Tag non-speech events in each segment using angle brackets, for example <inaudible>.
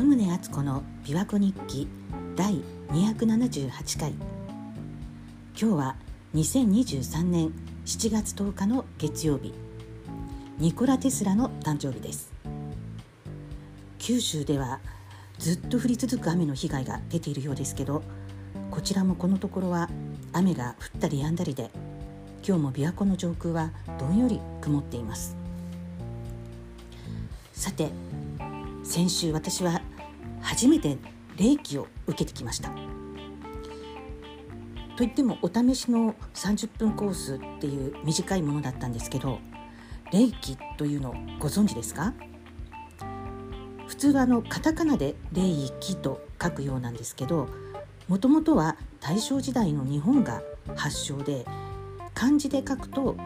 鳩宗敦子の琵琶湖日記第278回。今日は2023年7月10日の月曜日。ニコラ・テスラの誕生日です。九州ではずっと降り続く雨の被害が出ているようですけどこちらもこのところは雨が降ったり止んだりで今日も琵琶湖の上空はどんより曇っています。さて先週私は初めて霊気を受けてきました。といってもお試しの30分コースっていう短いものだったんですけど霊気というのご存知ですか？普通はあのカタカナで霊気と書くようなんですけどもともとは大正時代の日本が発祥で漢字で書くと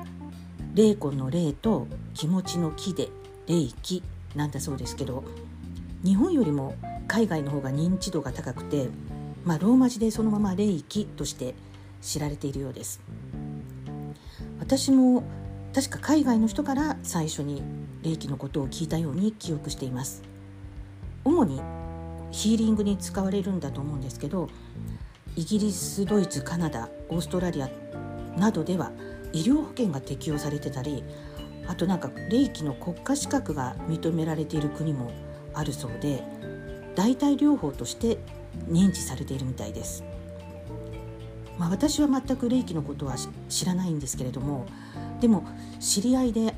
霊魂の霊と気持ちの気で霊気なんだそうですけど日本よりも海外の方が認知度が高くて、まあ、ローマ字でそのまま霊気として知られているようです。私も確か海外の人から最初に霊気のことを聞いたように記憶しています。主にヒーリングに使われるんだと思うんですけどイギリスドイツカナダオーストラリアなどでは医療保険が適用されてたりあとなんか霊気の国家資格が認められている国もあるそうで代替療法として認知されているみたいです。まあ、私は全く霊気のことは知らないんですけれどもでも知り合いで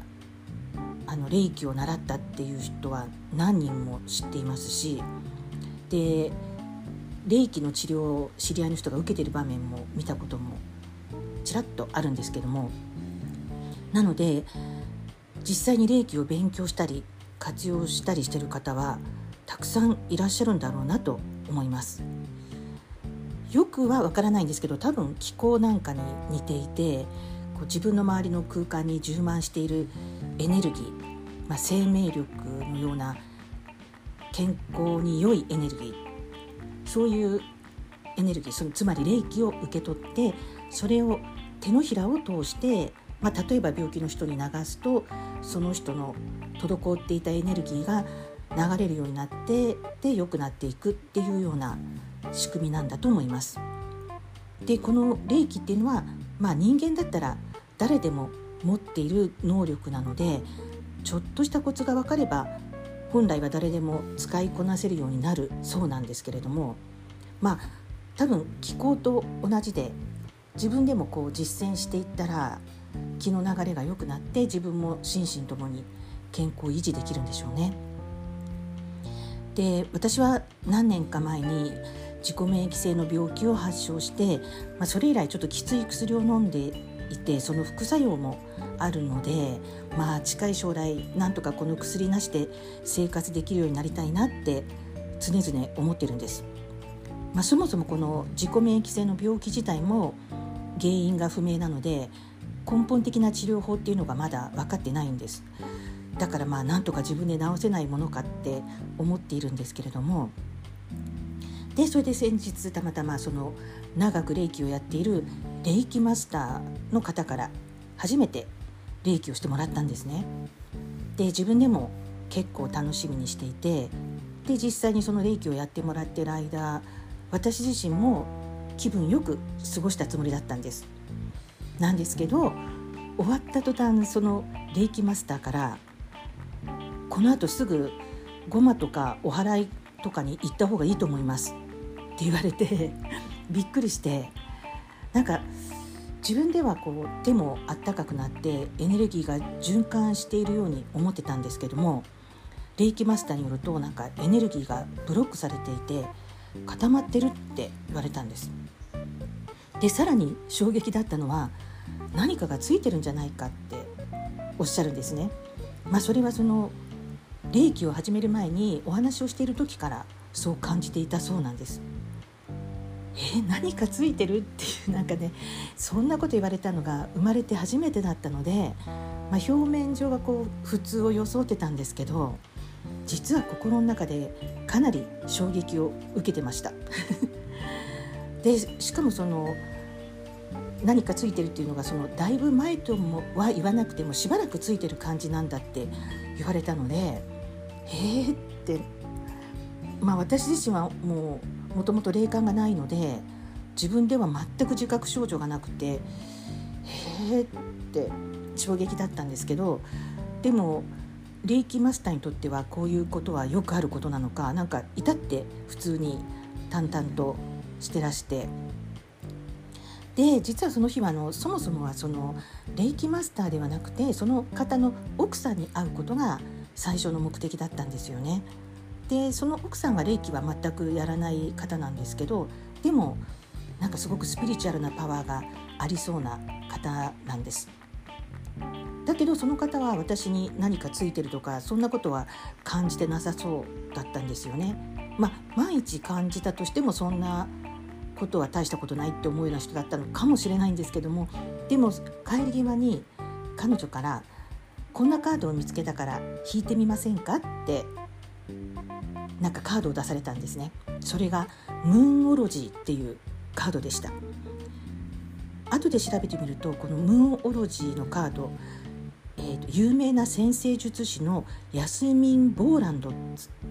あの霊気を習ったっていう人は何人も知っていますしで霊気の治療を知り合いの人が受けてる場面も見たこともちらっとあるんですけどもなので実際に霊気を勉強したり活用したりしてる方はたくさんいらっしゃるんだろうなと思います。よくはわからないんですけど多分気候なんかに似ていてこう自分の周りの空間に充満しているエネルギー、まあ、生命力のような健康に良いエネルギーそういうエネルギーそのつまり霊気を受け取ってそれを手のひらを通してまあ、例えば病気の人に流すとその人の滞っていたエネルギーが流れるようになってで良くなっていくっていうような仕組みなんだと思います。でこの霊気っていうのは、まあ、人間だったら誰でも持っている能力なのでちょっとしたコツが分かれば本来は誰でも使いこなせるようになるそうなんですけれどもまあ多分気候と同じで自分でもこう実践していったら気の流れが良くなって自分も心身ともに健康を維持できるんでしょうね。で私は何年か前に自己免疫性の病気を発症して、まあ、それ以来ちょっときつい薬を飲んでいてその副作用もあるのでまあ近い将来なんとかこの薬なしで生活できるようになりたいなって常々思ってるんです。まあ、そもそもこの自己免疫性の病気自体も原因が不明なので根本的な治療法っていうのがまだ分かってないんですだからまあなんとか自分で治せないものかって思っているんですけれどもでそれで先日たまたまその長く霊気をやっている霊気マスターの方から初めて霊気をしてもらったんですね。で自分でも結構楽しみにしていてで実際にその霊気をやってもらってる間私自身も気分よく過ごしたつもりだったんです。なんですけど終わった途端その霊気マスターから「このあとすぐごまとかお祓いとかに行った方がいいと思います」って言われて <laughs> びっくりしてなんか自分ではこう手もあったかくなってエネルギーが循環しているように思ってたんですけども霊気マスターによるとなんかエネルギーがブロックされていて固まってるって言われたんです。でさらに衝撃だったのは何かがついてるんじゃないかっておっしゃるんですね。まあ、それはその霊気を始める前にお話をしている時からそう感じていたそうなんです。え何かついてる？っていうなんかねそんなこと言われたのが生まれて初めてだったので、まあ、表面上はこう普通を装ってたんですけど実は心の中でかなり衝撃を受けてました。<laughs> でしかもその何かついてるっていうのがそのだいぶ前ともは言わなくてもしばらくついてる感じなんだって言われたのでえーって。まあ、私自身はもうもともと霊感がないので自分では全く自覚症状がなくてへえって衝撃だったんですけどでも霊気マスターにとってはこういうことはよくあることなのかなんか至って普通に淡々としてらして。で実はその日はあのそもそもはその霊気マスターではなくてその方の奥さんに会うことが最初の目的だったんですよね。でその奥さんは霊気は全くやらない方なんですけどでもなんかすごくスピリチュアルなパワーがありそうな方なんです。だけどその方は私に何かついてるとかそんなことは感じてなさそうだったんですよね。まあ毎日感じたとしてもそんなことは大したことないって思うような人だったのかもしれないんですけどもでも帰り際に彼女から「こんなカードを見つけたから引いてみませんか?」ってなんかカードを出されたんですね。それがムーンオロジーっていうカードでした。後で調べてみるとこのムーンオロジーのカードえーと、有名な先生術師のヤスミン・ボーランドっ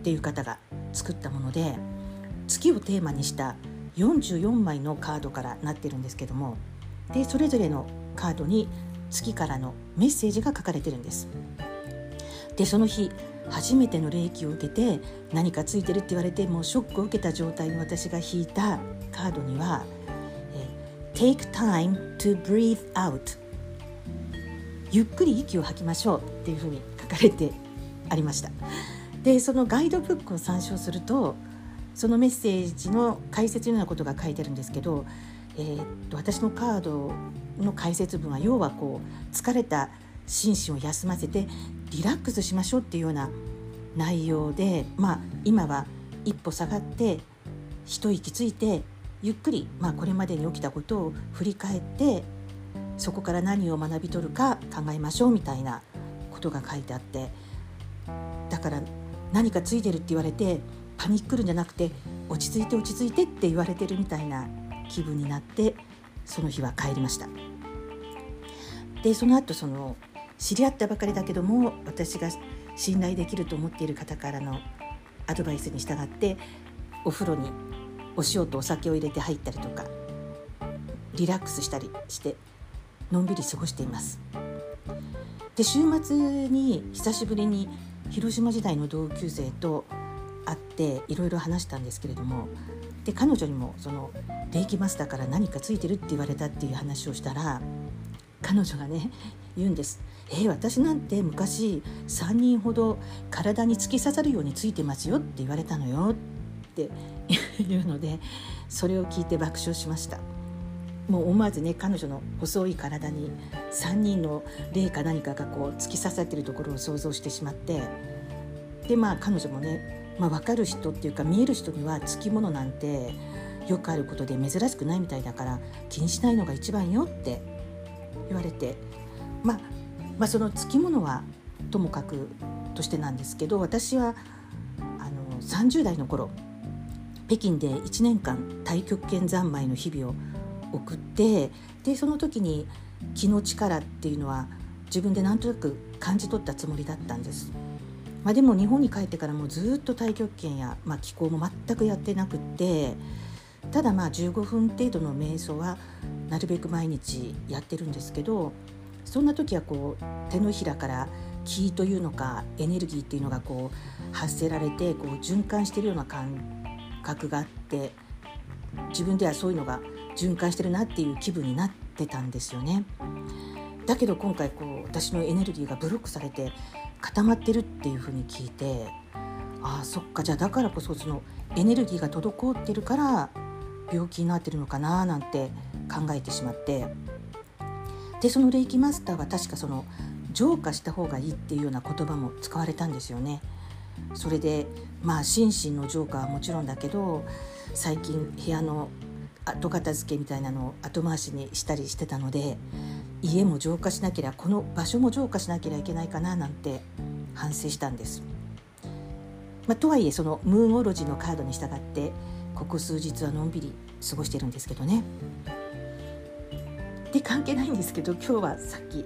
ていう方が作ったもので月をテーマにした44枚のカードからなってるんですけどもでそれぞれのカードに月からのメッセージが書かれてるんです。でその日初めての霊気を受けて何かついてるって言われてもうショックを受けた状態の私が引いたカードには「Take time to breathe out」ゆっくり息を吐きましょうっていうふうに書かれてありましたでそのガイドブックを参照するとそのメッセージの解説のようなことが書いてるんですけど、えー、っと私のカードの解説文は要はこう疲れた心身を休ませてリラックスしましょうっていうような内容で、まあ、今は一歩下がって一息ついてゆっくり、まあ、これまでに起きたことを振り返ってそこから何を学び取るか考えましょうみたいなことが書いてあってだから何かついてるって言われてパニックるんじゃなくて落ち着いて落ち着いてって言われてるみたいな気分になってその日は帰りました。でその後その知り合ったばかりだけども私が信頼できると思っている方からのアドバイスに従ってお風呂にお塩とお酒を入れて入ったりとかリラックスしたりしてのんびり過ごしていますで週末に久しぶりに広島時代の同級生と会っていろいろ話したんですけれどもで彼女にもその霊気マスターから何かついてるって言われたっていう話をしたら彼女がね言うんです「えー、私なんて昔3人ほど体に突き刺さるようについてますよ」って言われたのよ。って <laughs> 言うのでそれを聞いて爆笑しました。もう思わずね彼女の細い体に3人の霊か何かがこう突き刺さってるところを想像してしまって。でまあ彼女もね、まあ、分かる人っていうか見える人にはつきものなんてよくあることで珍しくないみたいだから気にしないのが一番よって言われて、まあ、まあそのつきものはともかくとしてなんですけど私はあの30代の頃北京で1年間太極拳三昧の日々を送ってでその時に気の力っていうのは自分でなんとなく感じ取ったつもりだったんです。まあ、でも日本に帰ってからもずっと太極拳や、まあ、気候も全くやってなくてただまあ15分程度の瞑想はなるべく毎日やってるんですけどそんな時はこう手のひらから気というのかエネルギーっていうのがこう発せられてこう循環してるような感覚があって自分ではそういうのが循環してるなっていう気分になってたんですよね。だけど今回こう私のエネルギーがブロックされて固まってるっていうふうに聞いてああそっかじゃあだからこそそのエネルギーが滞ってるから病気になってるのかななんて考えてしまってでその霊気マスターは確かその浄化した方がいいっていうような言葉も使われたんですよね。それでまあ心身の浄化はもちろんだけど最近部屋の後片付けみたいなのを後回しにしたりしてたので家も浄化しなければこの場所も浄化しなければいけないかななんて反省したんです。まあ、とはいえそのムーンオロジーのカードに従ってここ数日はのんびり過ごしてるんですけどね。で関係ないんですけど今日はさっき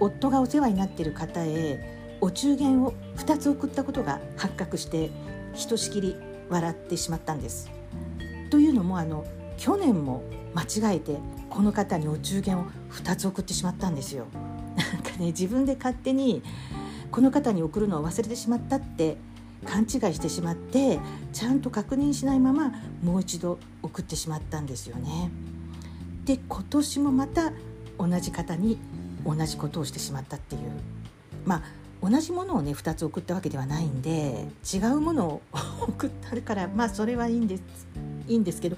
夫がお世話になってる方へお中元を2つ送ったことが発覚してひとしきり笑ってしまったんです。というのもあの去年も間違えてこの方にお中元を2つ送ってしまったんですよ。<laughs> なんかね自分で勝手にこの方に送るのを忘れてしまったって勘違いしてしまってちゃんと確認しないままもう一度送ってしまったんですよね。で今年もまた同じ方に同じことをしてしまったっていうまあ同じものをね2つ送ったわけではないんで違うものを <laughs> 送ったからまあそれはいいんですいいんですけど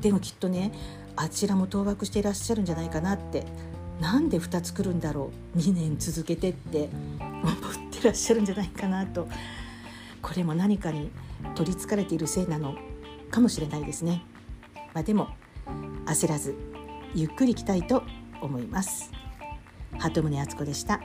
でもきっとねあちらも当惑していらっしゃるんじゃないかなってなんで2つ来るんだろう2年続けてって思ってらっしゃるんじゃないかなとこれも何かに取りつかれているせいなのかもしれないですね。まあ、でも焦らずゆっくり来たいと思います。鳩宗敦子でした。